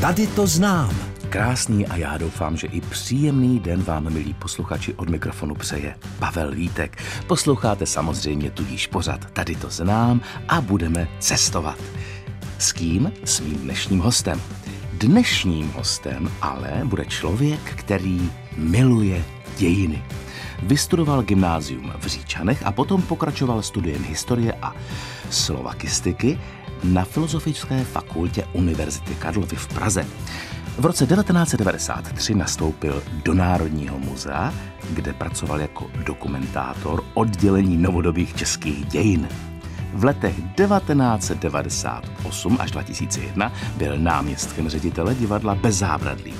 Tady to znám. Krásný a já doufám, že i příjemný den vám, milí posluchači, od mikrofonu přeje Pavel Vítek. Posloucháte samozřejmě tudíž pořad Tady to znám a budeme cestovat. S kým? S mým dnešním hostem. Dnešním hostem ale bude člověk, který miluje dějiny. Vystudoval gymnázium v Říčanech a potom pokračoval studiem historie a slovakistiky na Filozofické fakultě Univerzity Karlovy v Praze. V roce 1993 nastoupil do Národního muzea, kde pracoval jako dokumentátor oddělení novodobých českých dějin. V letech 1998 až 2001 byl náměstkem ředitele divadla Bez zábradlí.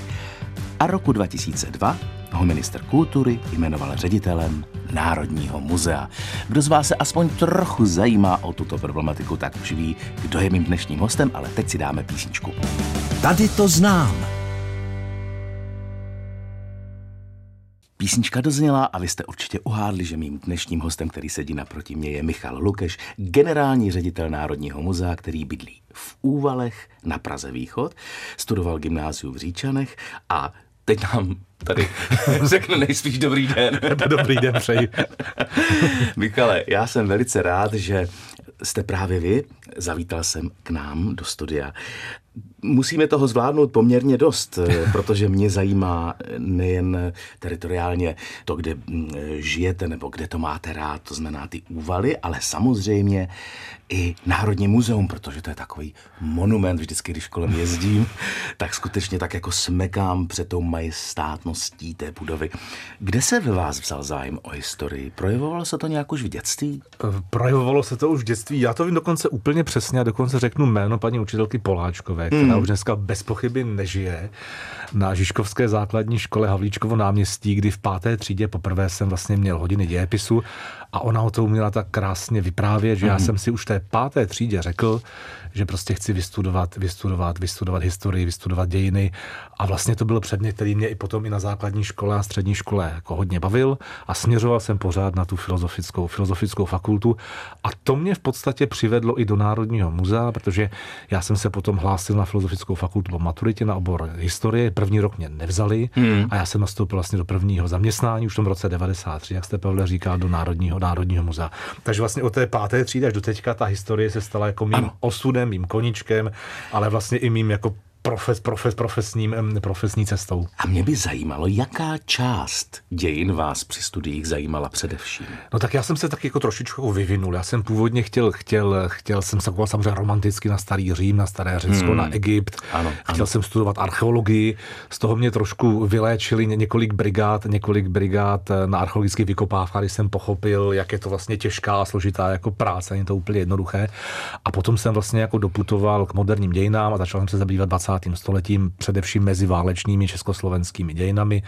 A roku 2002 ho minister kultury jmenoval ředitelem Národního muzea. Kdo z vás se aspoň trochu zajímá o tuto problematiku, tak už ví, kdo je mým dnešním hostem, ale teď si dáme písničku. Tady to znám. Písnička dozněla a vy jste určitě uhádli, že mým dnešním hostem, který sedí naproti mě, je Michal Lukeš, generální ředitel Národního muzea, který bydlí v Úvalech na Praze Východ, studoval gymnáziu v Říčanech a teď nám tady řekne nejspíš dobrý den. dobrý den, přeji. Michale, já jsem velice rád, že jste právě vy. Zavítal jsem k nám do studia. Musíme toho zvládnout poměrně dost, protože mě zajímá nejen teritoriálně to, kde mm, žijete nebo kde to máte rád, to znamená ty úvaly, ale samozřejmě i Národní muzeum, protože to je takový monument, vždycky, když kolem jezdím, tak skutečně tak jako smekám před tou majestátností té budovy. Kde se ve vás vzal zájem o historii? Projevovalo se to nějak už v dětství? Projevovalo se to už v dětství. Já to vím dokonce úplně přesně a dokonce řeknu jméno paní učitelky Poláčkové, která hmm. Už dneska bez pochyby nežije na Žižkovské základní škole Havlíčkovo náměstí, kdy v páté třídě poprvé jsem vlastně měl hodiny dějepisu a ona o to uměla tak krásně vyprávět, že mm-hmm. já mhm. jsem si už té páté třídě řekl, že prostě chci vystudovat, vystudovat, vystudovat historii, vystudovat dějiny. A vlastně to byl předmět, který mě i potom i na základní škole a střední škole jako hodně bavil a směřoval jsem pořád na tu filozofickou, filozofickou fakultu. A to mě v podstatě přivedlo i do Národního muzea, protože já jsem se potom hlásil na filozofickou fakultu po maturitě na obor historie. První rok mě nevzali hmm. a já jsem nastoupil vlastně do prvního zaměstnání už v tom roce 93, jak jste Pavle říkal, do Národního, Národního muzea. Takže vlastně od té páté třídy až do teďka ta historie se stala jako mým ano. osudem mým koničkem, ale vlastně i mým jako profes, profes, profesním, profesní cestou. A mě by zajímalo, jaká část dějin vás při studiích zajímala především? No tak já jsem se tak jako trošičku vyvinul. Já jsem původně chtěl, chtěl, chtěl jsem se samozřejmě romanticky na starý Řím, na staré Řecko, hmm. na Egypt. Ano, chtěl ano. jsem studovat archeologii. Z toho mě trošku vyléčili několik brigád, několik brigád na archeologických vykopávkách, když jsem pochopil, jak je to vlastně těžká a složitá jako práce, není to úplně jednoduché. A potom jsem vlastně jako doputoval k moderním dějinám a začal jsem se zabývat 20 stoletím, především mezi válečnými československými dějinami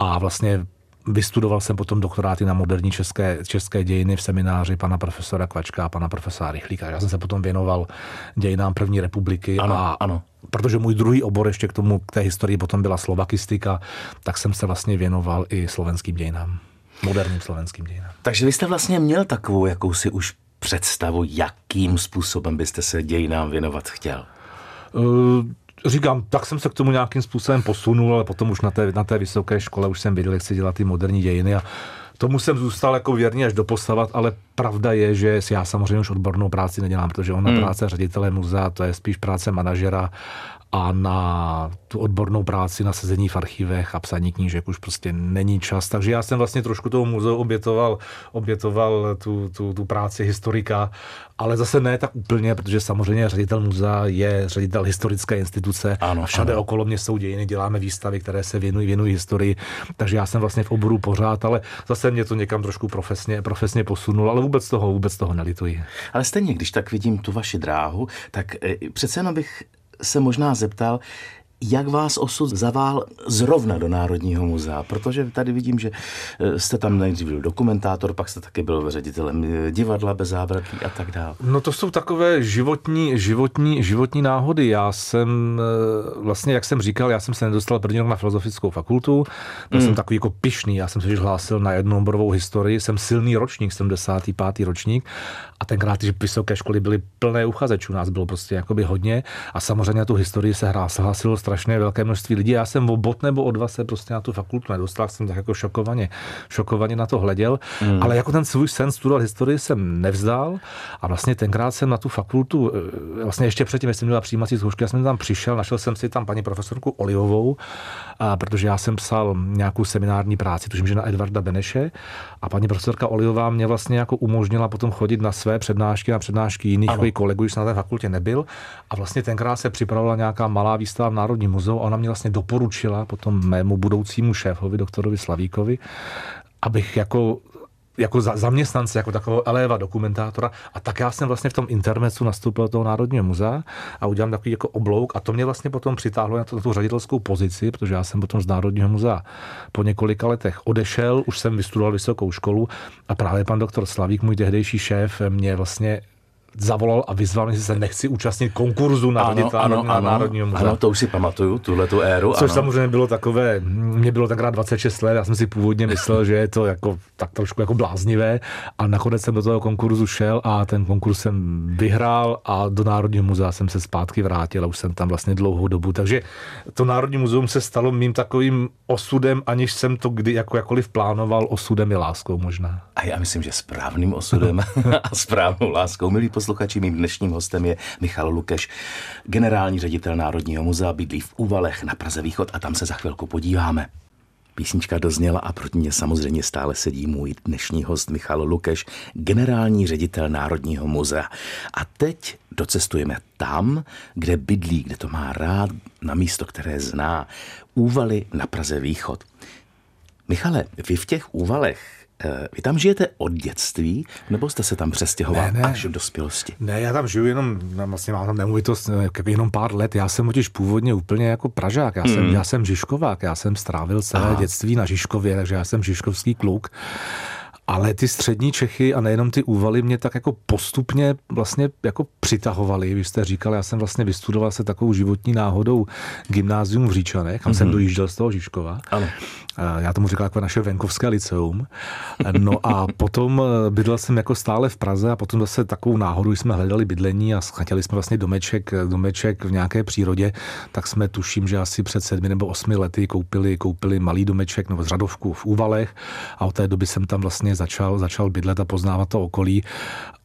a vlastně Vystudoval jsem potom doktoráty na moderní české, české dějiny v semináři pana profesora Kvačka a pana profesora Rychlíka. Já jsem se potom věnoval dějinám první republiky ano, a ano. protože můj druhý obor ještě k tomu, k té historii potom byla slovakistika, tak jsem se vlastně věnoval i slovenským dějinám, moderním slovenským dějinám. Takže vy jste vlastně měl takovou jakousi už představu, jakým způsobem byste se dějinám věnovat chtěl? Uh, říkám, tak jsem se k tomu nějakým způsobem posunul, ale potom už na té, na té vysoké škole už jsem viděl, jak se dělat ty moderní dějiny a tomu jsem zůstal jako věrný až doposavat, ale pravda je, že já samozřejmě už odbornou práci nedělám, protože ona hmm. práce ředitele muzea, to je spíš práce manažera a na tu odbornou práci, na sezení v archivech a psaní knížek už prostě není čas. Takže já jsem vlastně trošku toho muzeu obětoval, obětoval tu, tu, tu práci historika, ale zase ne tak úplně, protože samozřejmě ředitel muzea je ředitel historické instituce. Ano, Všade ano. okolo mě jsou dějiny, děláme výstavy, které se věnují, věnují historii, takže já jsem vlastně v oboru pořád, ale zase mě to někam trošku profesně, profesně posunulo, ale vůbec toho, vůbec toho nelituji. Ale stejně, když tak vidím tu vaši dráhu, tak eh, přece jenom bych se možná zeptal, jak vás osud zavál zrovna do Národního muzea, protože tady vidím, že eh, jste tam nejdřív byl dokumentátor, pak jste taky byl ředitelem eh, divadla bez zábradlí a tak dále. No to jsou takové životní, životní, životní náhody. Já jsem eh, vlastně, jak jsem říkal, já jsem se nedostal první rok na filozofickou fakultu, byl mm. jsem takový jako pišný, já jsem se hlásil na jednu oborovou historii, jsem silný ročník, 75. ročník a tenkrát ty vysoké školy byly plné uchazečů, nás bylo prostě jakoby hodně a samozřejmě na tu historii se hlásilo strašně velké množství lidí. Já jsem o bod nebo o dva se prostě na tu fakultu nedostal, jsem tak jako šokovaně, šokovaně na to hleděl, mm. ale jako ten svůj sen studovat historii jsem nevzdal a vlastně tenkrát jsem na tu fakultu, eh, vlastně ještě předtím, než jsem měla přijímací zkoušky, já jsem tam přišel, našel jsem si tam paní profesorku Olivovou, a protože já jsem psal nějakou seminární práci, tuším, že na Edvarda Beneše a paní profesorka Olivová mě vlastně jako umožnila potom chodit na své přednášky, na přednášky jiných kolegů, když jsem na té fakultě nebyl. A vlastně tenkrát se připravovala nějaká malá výstava v Národním muzeu a ona mě vlastně doporučila potom mému budoucímu šéfovi, doktorovi Slavíkovi, abych jako jako za, zaměstnance, jako takového eléva dokumentátora. A tak já jsem vlastně v tom intermecu nastoupil do toho Národního muzea a udělám takový jako oblouk a to mě vlastně potom přitáhlo na, to, na tu ředitelskou pozici, protože já jsem potom z Národního muzea po několika letech odešel, už jsem vystudoval vysokou školu a právě pan doktor Slavík, můj tehdejší šéf, mě vlastně zavolal a vyzval mě, že se nechci účastnit konkurzu na ano, ano, na Národního muzea. Ano, to už si pamatuju, tuhle tu éru. Což ano. samozřejmě bylo takové, mě bylo tenkrát 26 let, já jsem si původně myslel, že je to jako, tak trošku jako bláznivé a nakonec jsem do toho konkurzu šel a ten konkurs jsem vyhrál a do Národního muzea jsem se zpátky vrátil a už jsem tam vlastně dlouhou dobu. Takže to Národní muzeum se stalo mým takovým osudem, aniž jsem to kdy jako jakoliv plánoval, osudem i láskou možná. A já myslím, že správným osudem a správnou láskou. Milí posluchači, mým dnešním hostem je Michal Lukeš, generální ředitel Národního muzea, bydlí v Uvalech na Praze Východ a tam se za chvilku podíváme. Písnička dozněla a proti mě samozřejmě stále sedí můj dnešní host Michal Lukeš, generální ředitel Národního muzea. A teď docestujeme tam, kde bydlí, kde to má rád, na místo, které zná. Úvaly na Praze Východ. Michale, vy v těch úvalech vy tam žijete od dětství, nebo jste se tam přestěhoval ne, ne. až v dospělosti? Ne, já tam žiju jenom, no, vlastně mám tam nemovitost eh, jenom pár let. Já jsem totiž původně úplně jako Pražák. Já, hmm. jsem, já jsem Žižkovák, já jsem strávil celé Aha. dětství na Žižkově, takže já jsem Žižkovský kluk. Ale ty střední Čechy a nejenom ty úvaly mě tak jako postupně vlastně jako přitahovaly. Vy jste říkal, já jsem vlastně vystudoval se takovou životní náhodou gymnázium v Říčanech, kam mm-hmm. jsem mhm. dojížděl z toho Žižkova. Ano. Já tomu říkal jako naše venkovské liceum. No a potom eh, bydlel jsem jako stále v Praze a potom zase takovou náhodu jsme hledali bydlení a chtěli jsme vlastně domeček, domeček v nějaké přírodě, tak jsme tuším, že asi před sedmi nebo osmi lety koupili, koupili malý domeček nebo zřadovku v Úvalech a od té doby jsem tam vlastně začal, začal bydlet a poznávat to okolí,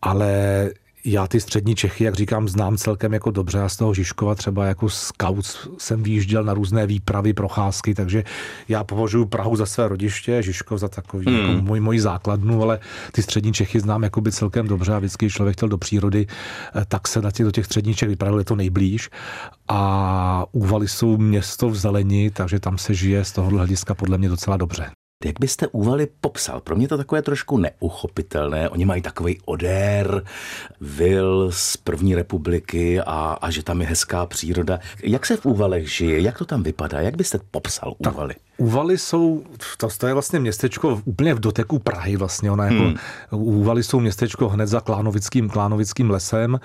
ale já ty střední Čechy, jak říkám, znám celkem jako dobře. Já z toho Žižkova třeba jako scout jsem výjížděl na různé výpravy, procházky, takže já považuji Prahu za své rodiště, Žižkov za takový hmm. jako můj, můj základnu, ale ty střední Čechy znám jako by celkem dobře a vždycky, když člověk chtěl do přírody, eh, tak se na těch, do těch středních Čech vypravil je to nejblíž. A Úvaly jsou město v zelení, takže tam se žije z toho hlediska podle mě docela dobře. Jak byste úvaly popsal? Pro mě to takové trošku neuchopitelné. Oni mají takový odér, vil z první republiky a, a že tam je hezká příroda. Jak se v úvalech žije? Jak to tam vypadá? Jak byste popsal úvaly? Tak Úvaly jsou, to, to je vlastně městečko úplně v doteku Prahy vlastně. Ona jako, hmm. Úvaly jsou městečko hned za Klánovickým, Klánovickým lesem.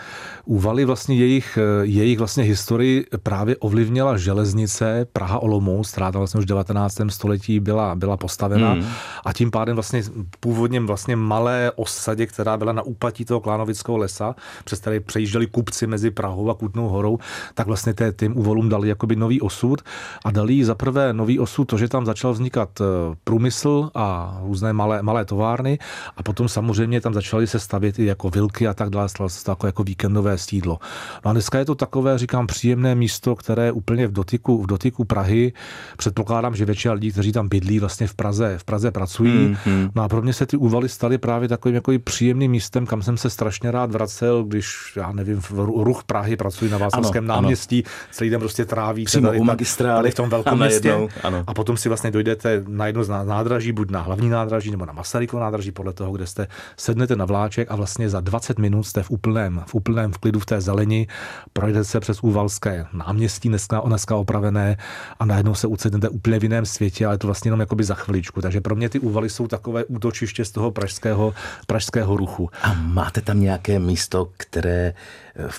Úvaly vlastně jejich, jejich vlastně historii právě ovlivnila železnice Praha Olomouc, která tam vlastně už v 19. století byla, byla postavena hmm. a tím pádem vlastně původně vlastně malé osadě, která byla na úpatí toho Klánovického lesa, přes které přejížděli kupci mezi Prahou a Kutnou horou, tak vlastně té, tím úvolům dali jakoby nový osud a dali za prvé nový osud to, že tam začal vznikat eh, průmysl a různé malé, malé továrny a potom samozřejmě tam začaly se stavět i jako vilky a tak dále, stalo se to jako, jako víkendové sídlo. No a dneska je to takové, říkám, příjemné místo, které je úplně v dotyku, v dotyku Prahy. Předpokládám, že většina lidí, kteří tam bydlí, vlastně v Praze, v Praze pracují. Mm-hmm. No a pro mě se ty úvaly staly právě takovým jako příjemným místem, kam jsem se strašně rád vracel, když, já nevím, v ruch Prahy pracuji na Václavském náměstí, ano. celý den prostě tráví. Přímo tady, u magistrály. Tady v tom velkém městě. Ano. A potom potom si vlastně dojdete na jedno z nádraží, buď na hlavní nádraží nebo na Masarykovo nádraží, podle toho, kde jste, sednete na vláček a vlastně za 20 minut jste v úplném, v úplném v klidu v té zeleni, projdete se přes Úvalské náměstí, dneska, dneska opravené a najednou se ucednete úplně v jiném světě, ale to vlastně jenom jakoby za chviličku. Takže pro mě ty úvaly jsou takové útočiště z toho pražského, pražského ruchu. A máte tam nějaké místo, které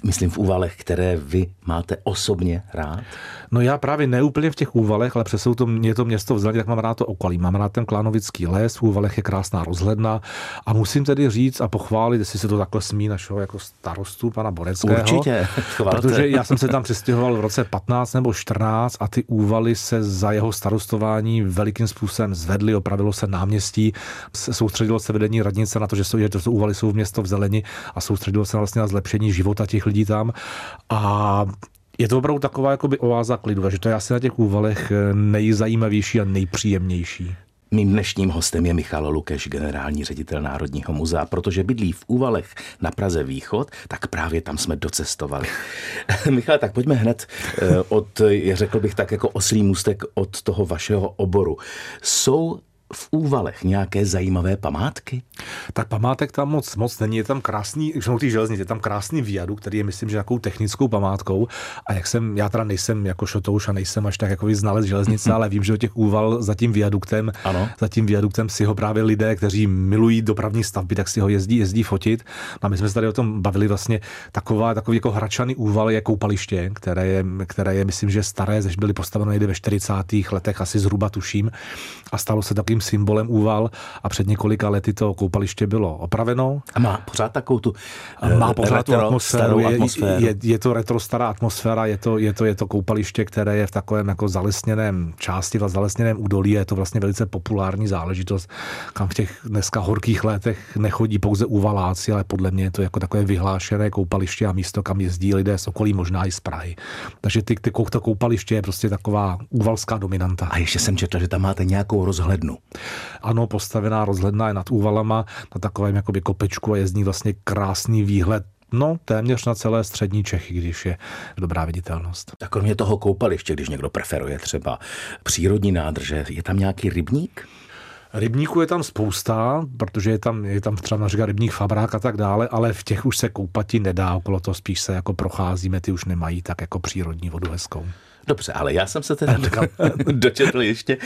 myslím v úvalech, které vy máte osobně rád? No já právě neúplně v těch úvalech, ale přesou to, je to město vzdáleně, tak mám rád to okolí. Mám rád ten Klánovický les, v úvalech je krásná rozhledna a musím tedy říct a pochválit, jestli se to takhle smí našeho jako starostu, pana Boreckého. Určitě, chválte. Protože já jsem se tam přestěhoval v roce 15 nebo 14 a ty úvaly se za jeho starostování velikým způsobem zvedly, opravilo se náměstí, soustředilo se vedení radnice na to, že jsou, že to úvaly jsou v město v zeleni a soustředilo se vlastně na zlepšení života těch lidí tam. A je to opravdu taková jakoby oáza klidu, takže to je asi na těch úvalech nejzajímavější a nejpříjemnější. Mým dnešním hostem je Michal Lukeš, generální ředitel Národního muzea. Protože bydlí v Úvalech na Praze Východ, tak právě tam jsme docestovali. Michal, tak pojďme hned eh, od, řekl bych tak jako oslý můstek od toho vašeho oboru. Jsou v Úvalech nějaké zajímavé památky? Tak památek tam moc, moc není. Je tam krásný, jsou ty železnice, je tam krásný viadu, který je, myslím, že nějakou technickou památkou. A jak jsem, já teda nejsem jako šotouš a nejsem až tak jako znalec železnice, ale vím, že do těch Úval za tím viaduktem, ano. za tím viaduktem si ho právě lidé, kteří milují dopravní stavby, tak si ho jezdí, jezdí fotit. No a my jsme se tady o tom bavili vlastně taková, takový jako hračany Úval je koupaliště, které je, které je, myslím, že staré, že byly postaveny někdy ve 40. letech, asi zhruba tuším. A stalo se takovým symbolem úval a před několika lety to koupaliště bylo opraveno. A má pořád takovou tu má pořád retro, tu atmosféru. Je, atmosféru. Je, je, to retro stará atmosféra, je to, je, to, je to koupaliště, které je v takovém jako zalesněném části, v zalesněném údolí, je to vlastně velice populární záležitost, kam v těch dneska horkých letech nechodí pouze úvaláci, ale podle mě je to jako takové vyhlášené koupaliště a místo, kam jezdí lidé z okolí, možná i z Prahy. Takže ty, ty, to koupaliště je prostě taková úvalská dominanta. A ještě jsem četl, že tam máte nějakou rozhlednu. Ano, postavená rozhledna je nad úvalama na takovém jakoby kopečku a je z ní vlastně krásný výhled No, téměř na celé střední Čechy, když je dobrá viditelnost. Tak kromě toho koupaliště, když někdo preferuje třeba přírodní nádrže, je tam nějaký rybník? Rybníků je tam spousta, protože je tam, je tam třeba například rybník Fabrák a tak dále, ale v těch už se koupati nedá, okolo toho spíš se jako procházíme, ty už nemají tak jako přírodní vodu hezkou. Dobře, ale já jsem se teda dočetl ještě,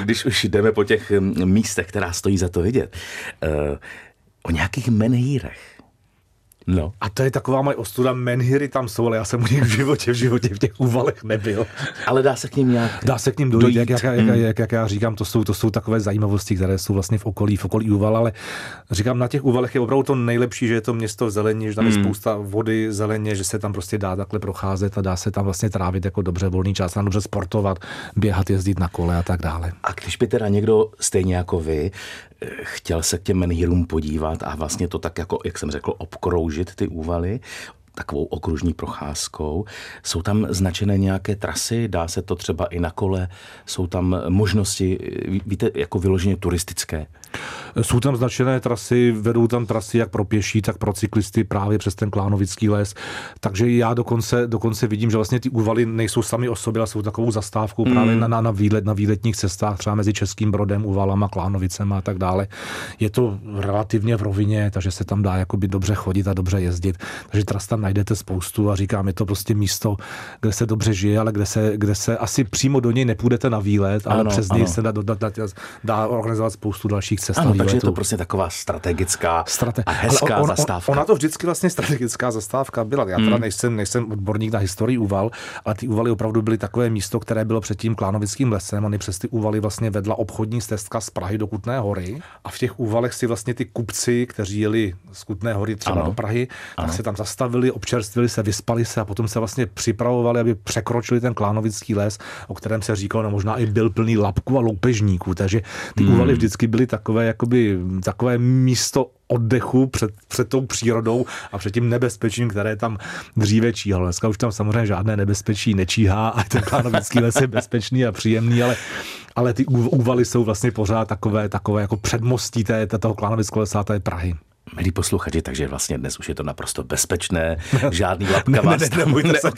když už jdeme po těch mm, místech, která stojí za to vidět, eh, o nějakých menhírech. No. A to je taková moje ostuda. Menhiry tam jsou, ale já jsem u nich v životě, v životě v těch úvalech nebyl. Ale dá se k ním nějak Dá se k ním dojít, dojít. Jak, jak, jak, mm. jak, jak, já říkám, to jsou, to jsou takové zajímavosti, které jsou vlastně v okolí, v okolí úval, ale říkám, na těch úvalech je opravdu to nejlepší, že je to město v zeleně, že tam mm. je spousta vody zeleně, že se tam prostě dá takhle procházet a dá se tam vlastně trávit jako dobře volný čas, tam dobře sportovat, běhat, jezdit na kole a tak dále. A když by teda někdo stejně jako vy chtěl se k těm menhírům podívat a vlastně to tak jako, jak jsem řekl, obkroužit ty úvaly, takovou okružní procházkou. Jsou tam značené nějaké trasy, dá se to třeba i na kole, jsou tam možnosti, víte, jako vyloženě turistické. Jsou tam značené trasy, vedou tam trasy jak pro pěší, tak pro cyklisty právě přes ten Klánovický les. Takže já dokonce, dokonce vidím, že vlastně ty úvaly nejsou sami o sobě, ale jsou takovou zastávkou mm. právě na, na, na, výlet, na výletních cestách, třeba mezi Českým Brodem, Uvalama, Klánovicem a tak dále. Je to relativně v rovině, takže se tam dá jakoby dobře chodit a dobře jezdit. Takže tras tam najdete spoustu a říkám, je to prostě místo, kde se dobře žije, ale kde se, kde se asi přímo do něj nepůjdete na výlet, ale ano, přes něj se dá, dá, dá, dá organizovat spoustu dalších cest. Ano, takže je to prostě taková strategická Strate... a hezká on, on, zastávka. Ona to vždycky vlastně strategická zastávka byla. Já teda hmm. nejsem, nejsem odborník na historii úval, ale ty úvaly opravdu byly takové místo, které bylo před tím Klánovickým lesem. Oni přes ty úvaly vlastně vedla obchodní stezka z Prahy do Kutné hory. A v těch úvalech si vlastně ty kupci, kteří jeli z Kutné hory třeba ano. do Prahy, ano. tak se tam zastavili, občerstvili se, vyspali se a potom se vlastně připravovali, aby překročili ten Klánovický les, o kterém se říkalo, no možná i byl plný lapků a loupežníků. Takže ty hmm. úvaly vždycky byly takové jakoby takové místo oddechu před, před tou přírodou a před tím nebezpečím, které tam dříve číhalo. Dneska už tam samozřejmě žádné nebezpečí nečíhá a ten plánovický les je bezpečný a příjemný, ale, ale ty úvaly jsou vlastně pořád takové, takové jako předmostí té, toho klánovického lesa té Prahy. Milí posluchači, takže vlastně dnes už je to naprosto bezpečné, žádný lapka vás ne, ne, nebojte se,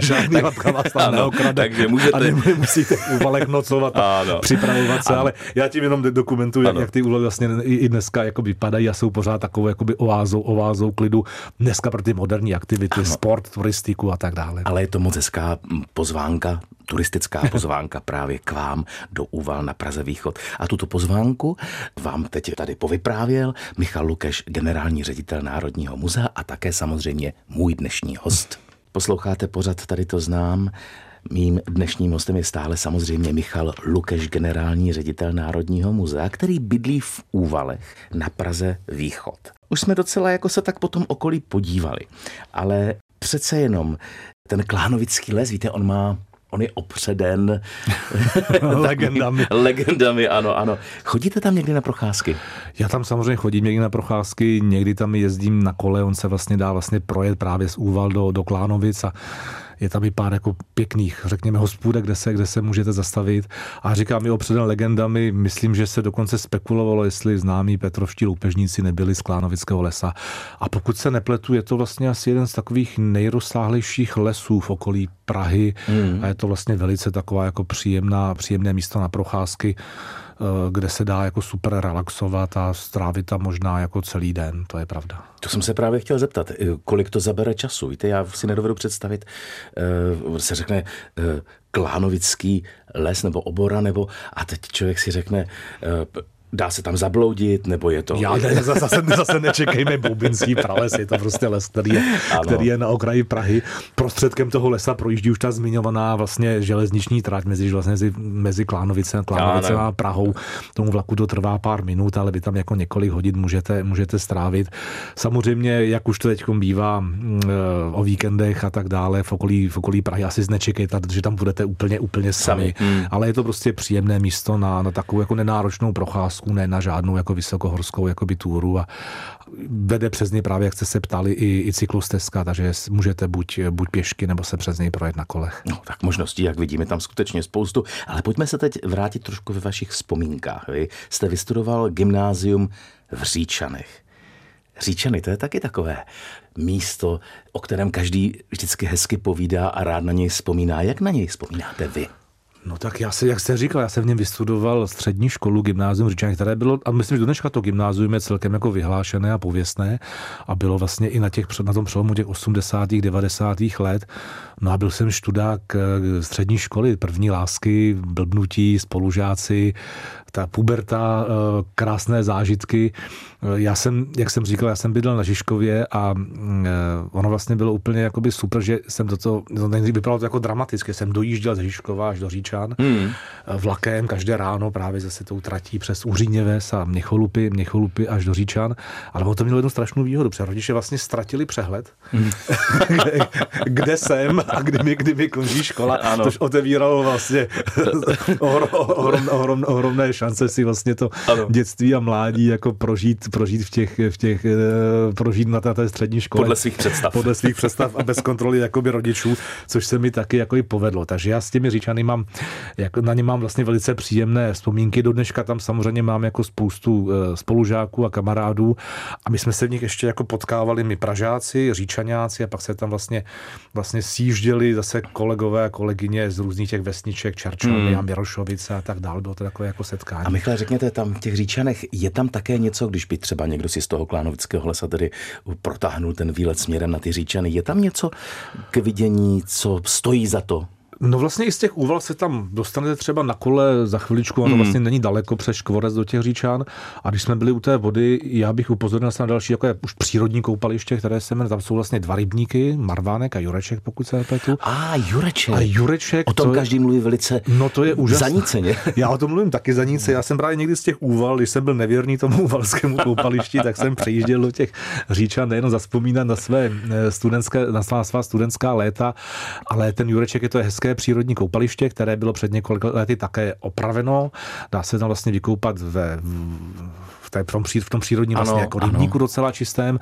žádný tak, lapka vás tam ano, neokrade. takže můžete- A nemusíte v nocovat a Ano. připravovat se, Ano. ale já tím jenom dokumentuju, jak, Ano. jak ty úvaly vlastně i dneska jako vypadají a jsou pořád takovou jakoby oázou, oázou klidu dneska pro ty moderní aktivity, sport, turistiku a tak dále. Ale je to moc hezká pozvánka, turistická pozvánka právě k vám do Úval na Praze Východ. A tuto pozvánku vám teď tady povyprávěl Michal Lukeš, generální ředitel Národního muzea a také samozřejmě můj dnešní host. Posloucháte pořad, tady to znám. Mým dnešním hostem je stále samozřejmě Michal Lukeš, generální ředitel Národního muzea, který bydlí v Úvalech na Praze Východ. Už jsme docela jako se tak po tom okolí podívali, ale přece jenom ten klánovický les, víte, on má On je opředen Legendami. legendami, ano, ano. Chodíte tam někdy na procházky? Já tam samozřejmě chodím někdy na procházky, někdy tam jezdím na kole, on se vlastně dá vlastně projet právě z Úval do, do Klánovic a je tam i pár jako pěkných, řekněme, hospůdek, kde se, kde se můžete zastavit. A říkám i opředen legendami, myslím, že se dokonce spekulovalo, jestli známí petrovští loupežníci nebyli z Klánovického lesa. A pokud se nepletu, je to vlastně asi jeden z takových nejrozsáhlejších lesů v okolí Prahy mm. a je to vlastně velice taková jako příjemná, příjemné místo na procházky kde se dá jako super relaxovat a strávit tam možná jako celý den, to je pravda. To jsem se právě chtěl zeptat, eh, kolik to zabere času. Víte, já si nedovedu představit, eh, se řekne eh, klánovický les nebo obora, nebo a teď člověk si řekne, eh, dá se tam zabloudit, nebo je to... Já ne, zase, zase nečekejme Boubinský prales, je to prostě les, který je, Ano. který je na okraji Prahy. Prostředkem toho lesa projíždí už ta zmiňovaná vlastně železniční trať mezi, vlastně mezi, mezi Klánovice, Klánovice a Prahou. Tomu vlaku to trvá pár minut, ale vy tam jako několik hodin můžete, můžete strávit. Samozřejmě, jak už to teď bývá mm, o víkendech a tak dále v okolí, v okolí Prahy, asi nečekejte, že tam budete úplně, úplně sami. Sami, hmm. Ale je to prostě příjemné místo na, na takovou jako nenáročnou procházku, ne na žádnou jako vysokohorskou jakoby túru a vede přes něj právě, jak jste se ptali, i, i cyklostezka, takže můžete buď, buď pěšky, nebo se přes něj projet na kolech. No, tak možností, jak vidíme, tam skutečně spoustu. Ale pojďme se teď vrátit trošku ve vašich vzpomínkách. Vy jste vystudoval gymnázium v Říčanech. Říčany, to je taky takové místo, o kterém každý vždycky hezky povídá a rád na něj vzpomíná. Jak na něj vzpomínáte vy? No tak já se, jak jste říkal, já jsem v něm vystudoval střední školu, gymnázium Říčany, které bylo, a myslím, že dneška to gymnázium je celkem jako vyhlášené a pověstné a bylo vlastně i na, těch, na tom přelomu těch 80. 90. let. No a byl jsem študák eh, střední školy, první lásky, blbnutí, spolužáci, ta puberta, eh, krásné zážitky. Eh, Já jsem, jak jsem říkal, já jsem bydlel na Žižkově a mm, ono vlastně bylo úplně jakoby super, že jsem do toho, to vypadalo to jako dramaticky, jsem dojížděl z Žižkova až do Říčan hmm. vlakem každé ráno právě zase tou tratí přes Uříněves a Měcholupy, Měcholupy až do Říčan, ale ono to mělo jednu strašnou výhodu, protože rodiče vlastně ztratili přehled, hmm. kde jsem a kdy mi, kdy mi končí škola, Ano. což otevíralo vlastně ohrom, ohrom, ohrom, ohromné šance si vlastně to Ano. dětství a mládí jako prožít, prožít v těch, v těch eh, prožít na té, té střední škole. Podle svých představ. Podle svých představ a bez kontroly jakoby rodičů, což se mi taky jako i povedlo. Takže já s těmi říčany mám, jako na ně mám vlastně velice příjemné vzpomínky. Do dneška tam samozřejmě mám jako spoustu eh, spolužáků a kamarádů a my jsme se v nich ještě jako potkávali my Pražáci, Říčaňáci a pak se tam vlastně, vlastně sjížděli zase kolegové a kolegyně z různých těch vesniček, Čerčany a Mirošovice a tak dále. Bylo to takové jako setkání. A Michale, řekněte, tam v těch říčanech je tam také něco, když by třeba někdo si z toho klánovického lesa tedy protáhnul ten výlet směrem na ty říčany, je tam něco k vidění, co stojí za to? No vlastně i z těch úval se tam dostanete třeba na kole za chviličku, ono vlastně není daleko přes Škvorec do těch říčan. A když jsme byli u té vody, já bych upozornil se na další jako je už přírodní koupaliště, které se jmenuje, tam jsou vlastně dva rybníky, Marvánek a Jureček, pokud se nepletu. A Jureček. A Jureček, O tom to je- každý mluví velice No to je úžasné. zaníceně. Já o tom mluvím taky za nic. Já jsem právě někdy z těch úval, když jsem byl nevěrný tomu úvalskému koupališti, tak jsem přejížděl do těch říčan nejenom zaspomínat na své eh, studentské, na svá studentská léta, ale ten Jureček je to hezké přírodní koupaliště, které bylo před několika lety také opraveno. Dá se tam vlastně vykoupat ve v té, v, tom, v tom přírodním Ano, vlastně jako ano. rybníku docela čistém.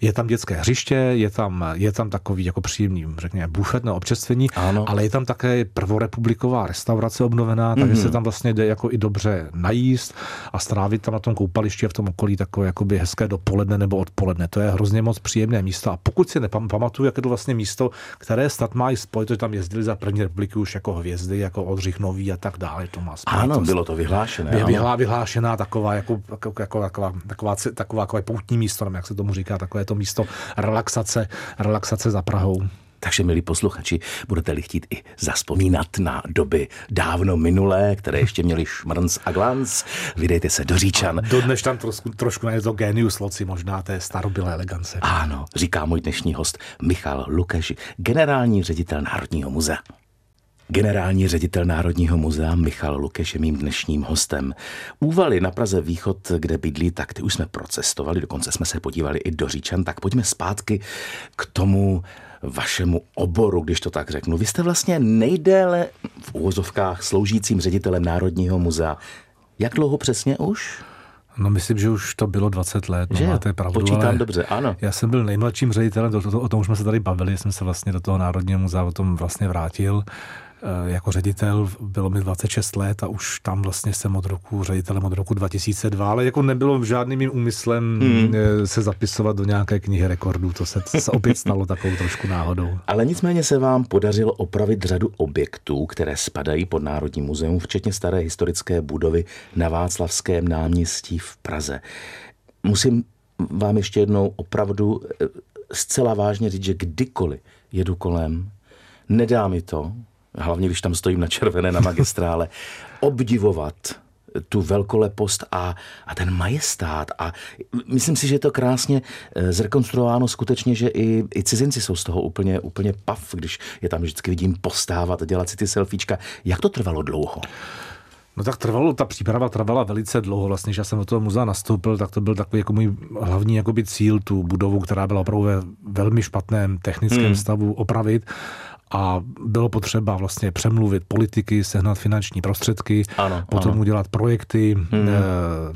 Je tam dětské hřiště, je tam, je tam takový jako příjemný, řekněme, bufet na občerstvení, Ano. ale je tam také prvorepubliková restaurace obnovená, takže Mhm. se tam vlastně jde jako i dobře najíst a strávit tam na tom koupališti a v tom okolí takové jakoby hezké dopoledne nebo odpoledne. To je hrozně moc příjemné místo. A pokud si nepamatuju, jak je to vlastně místo, které snad má i spojit, že tam jezdili za první republiky už jako hvězdy, jako Oldřich Nový a tak dále. To má Ano, spojitost. bylo to vyhlášené. Je ano. vyhlá, vyhlášená taková, jako, jako, jako, taková, taková, taková, taková, takové poutní místo, nevím, jak se tomu říká, takové to místo relaxace, relaxace za Prahou. Takže, milí posluchači, budete-li chtít i zaspomínat na doby dávno minulé, které ještě měly šmrnc a glanc, vydejte se do Říčan. Dodneš tam trošku, trošku to genius loci, možná té starobylé elegance. Ano, říká můj dnešní host Michal Lukeš, generální ředitel Národního muzea. Generální ředitel Národního muzea Michal Lukeš je mým dnešním hostem. Úvaly na Praze Východ, kde bydlí, tak ty už jsme procestovali, dokonce jsme se podívali i do Říčan, tak pojďme zpátky k tomu vašemu oboru, když to tak řeknu. Vy jste vlastně nejdéle v úvozovkách sloužícím ředitelem Národního muzea. Jak dlouho přesně už? No myslím, že už to bylo 20 let, no, Že máte pravdu. Počítám ale dobře, ano. Já jsem byl nejmladším ředitelem, to, to, o tom už jsme se tady bavili, jsem se vlastně do toho Národního muzea o tom vlastně vrátil. E, Jako ředitel bylo mi 26 let a už tam vlastně jsem od roku ředitelem od roku 2002, ale jako nebylo žádným mým úmyslem Hmm. e, se zapisovat do nějaké knihy rekordů, to se, se opět stalo takovou trošku náhodou. Ale nicméně se vám podařilo opravit řadu objektů, které spadají pod Národní muzeum, včetně staré historické budovy na Václavském náměstí v Praze. Musím vám ještě jednou opravdu eh, zcela vážně říct, že kdykoliv jedu kolem, nedá mi to, hlavně když tam stojím na červené na magistrále, obdivovat tu velkolepost a, a ten majestát. A myslím si, že je to krásně eh, zrekonstruováno skutečně, že i, i cizinci jsou z toho úplně, úplně pav, když je tam vždycky vidím postávat a dělat si ty selfiečka. Jak to trvalo dlouho? No tak trvalo, ta příprava trvala velice dlouho. Vlastně, když já jsem do toho muzea nastoupil, tak to byl takový jako můj hlavní jakoby cíl, tu budovu, která byla opravdu ve velmi špatném technickém hmm. stavu, opravit. A bylo potřeba vlastně přemluvit politiky, sehnat finanční prostředky, Ano, potom ano. udělat projekty, hmm.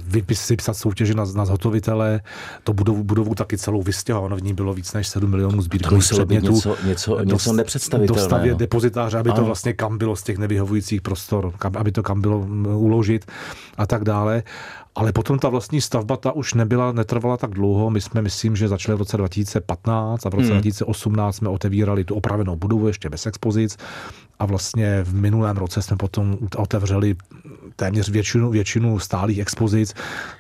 vypis, vypsat soutěže na, na zhotovitele, to budovu, budovu taky celou vystěhovat. Ono v ní bylo víc než 7 milionů sbírkových předmětů. něco- něco- něco Dos- nepředstavitelného. Dostavět depozitáře, aby to Ano. vlastně kam bylo z těch nevyhovujících prostor, kam, aby to kam bylo uložit a tak dále. Ale potom ta vlastní stavba, ta už nebyla, netrvala tak dlouho. My jsme, myslím, že začali v roce 2015 a v roce Hmm. 2018 jsme otevírali tu opravenou budovu ještě bez expozic a vlastně v minulém roce jsme potom otevřeli téměř většinu, většinu stálých expozic,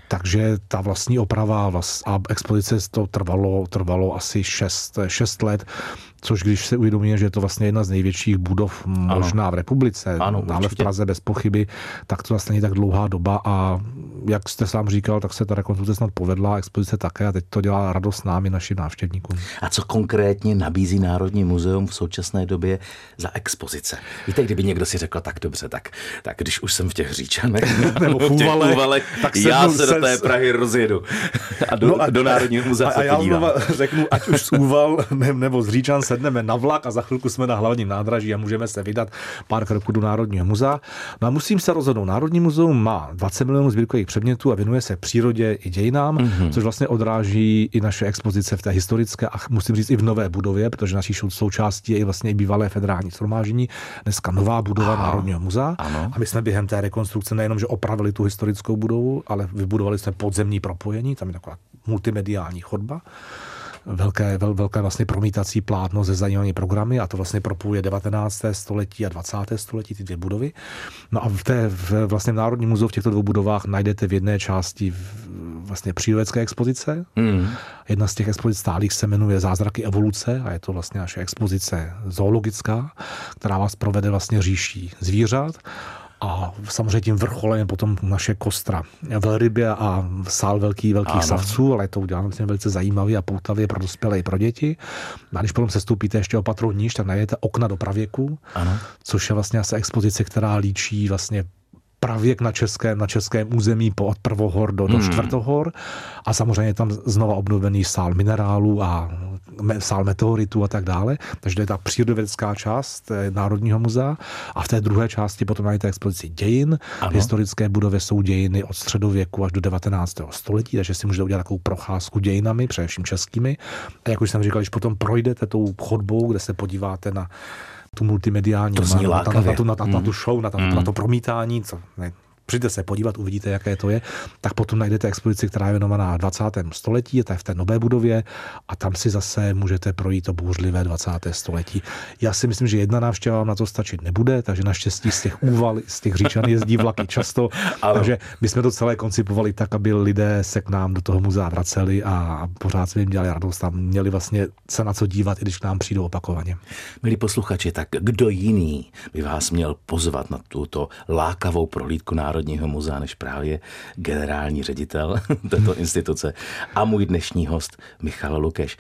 takže ta vlastní oprava a expozice to trvalo, trvalo asi 6, 6 let, což když se uvědomíme, že je to vlastně jedna z největších budov možná v republice, Ano, ale v určitě. Praze bez pochyby, tak to vlastně není tak dlouhá doba a jak jste sám říkal, tak se ta rekonstrukce snad povedla, expozice také a teď to dělá radost nám i našim návštěvníkům. A co konkrétně nabízí Národní muzeum v současné době za expozice? Víte, kdyby někdo si řekl, tak dobře, tak, tak když už jsem v těch říčanech Nebo v v těch úvalech, tak já sednu se do se- té Prahy rozjedu a do, no a, do Národního muzea a, se a já podívám. řeknu, ať už z Úval ne, nebo z Říčan sedneme na vlak a za chvilku jsme na hlavním nádraží a můžeme se vydat pár kroků do Národního muzea. No a musím se rozhodnout. Národní muzeum má 20 milionů sbírkových předmětů a věnuje se přírodě i dějinám, Mhm. mm-hmm. což vlastně odráží i naše expozice v té historické a musím říct i v nové budově, protože naší součástí je i vlastně i bývalé federální shromáždění. Dneska nová budova Aha. Národního muzea. Ano. A my jsme během té rekonstrukce nejenom, že opravili tu historickou budovu, ale vybudovali jsme podzemní propojení, tam je taková multimediální chodba, velké, vel, velké vlastně promítací plátno se zajímavými programy a to vlastně propojuje 19. století a 20. století ty dvě budovy. No a v té v, vlastně v Národním muzeu v těchto dvou budovách najdete v jedné části v- vlastně přírodecké expozice. Hmm. Jedna z těch expozic stálých se jmenuje Zázraky evoluce a je to vlastně naše expozice zoologická, která vás provede vlastně říší zvířat. A samozřejmě tím vrcholem je potom naše kostra velrybě a sál velký, velkých Ano. savců, ale to uděláme myslím, velice zajímavě a poutavě pro dospělé i pro děti. A když potom se stoupíte ještě o patro níž, tak najdete okna do pravěku, Ano. což je vlastně asi expozice, která líčí vlastně pravěk na českém, na českém území po od prvohor do, do hmm. čtvrtohor a samozřejmě tam znova obnovený sál minerálů a sál meteoritů a tak dále. Takže to je ta přírodovědecká část eh, Národního muzea a v té druhé části potom najdete expozici dějin. Ano. V historické budově jsou dějiny od středověku až do 19. století, takže si můžete udělat takovou procházku dějinami, především českými. A jak už jsem říkal, když potom projdete tou chodbou, kde se podíváte na tu multimediální, to zní na, na, na, tu, na, na, na tu show, na, mm. na to promítání, co ne, přijďte se podívat, uvidíte, jaké to je, tak potom najdete expozici, která je věnovaná 20. století, je to v té nové budově a tam si zase můžete projít to bouřlivé 20. století. Já si myslím, že jedna návštěva vám na to stačit nebude, takže naštěstí z těch úval, z těch říčan jezdí vlaky často, ano. takže my jsme to celé koncipovali tak, aby lidé se k nám do toho muzea vraceli a pořád jsme jim dělali radost tam měli vlastně se na co dívat, i když k nám přijdou opakovaně. Milí posluchači, tak kdo jiný by vás měl pozvat na tuto lákavou prohlídku národní Národního muzea než právě generální ředitel této instituce a můj dnešní host Michal Lukeš.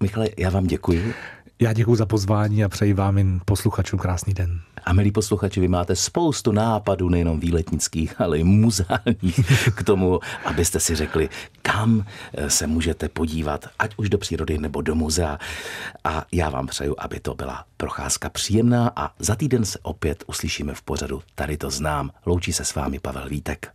Michale, já vám děkuji. Já děkuji za pozvání a přeji vám jen posluchačům krásný den. A milí posluchači, vy máte spoustu nápadů, nejenom výletnických, ale i muzeálních k tomu, abyste si řekli, kam eh, se můžete podívat, ať už do přírody nebo do muzea. A já vám přeju, aby to byla procházka příjemná a za týden se opět uslyšíme v pořadu Tady to znám. Loučí se s vámi Pavel Vítek.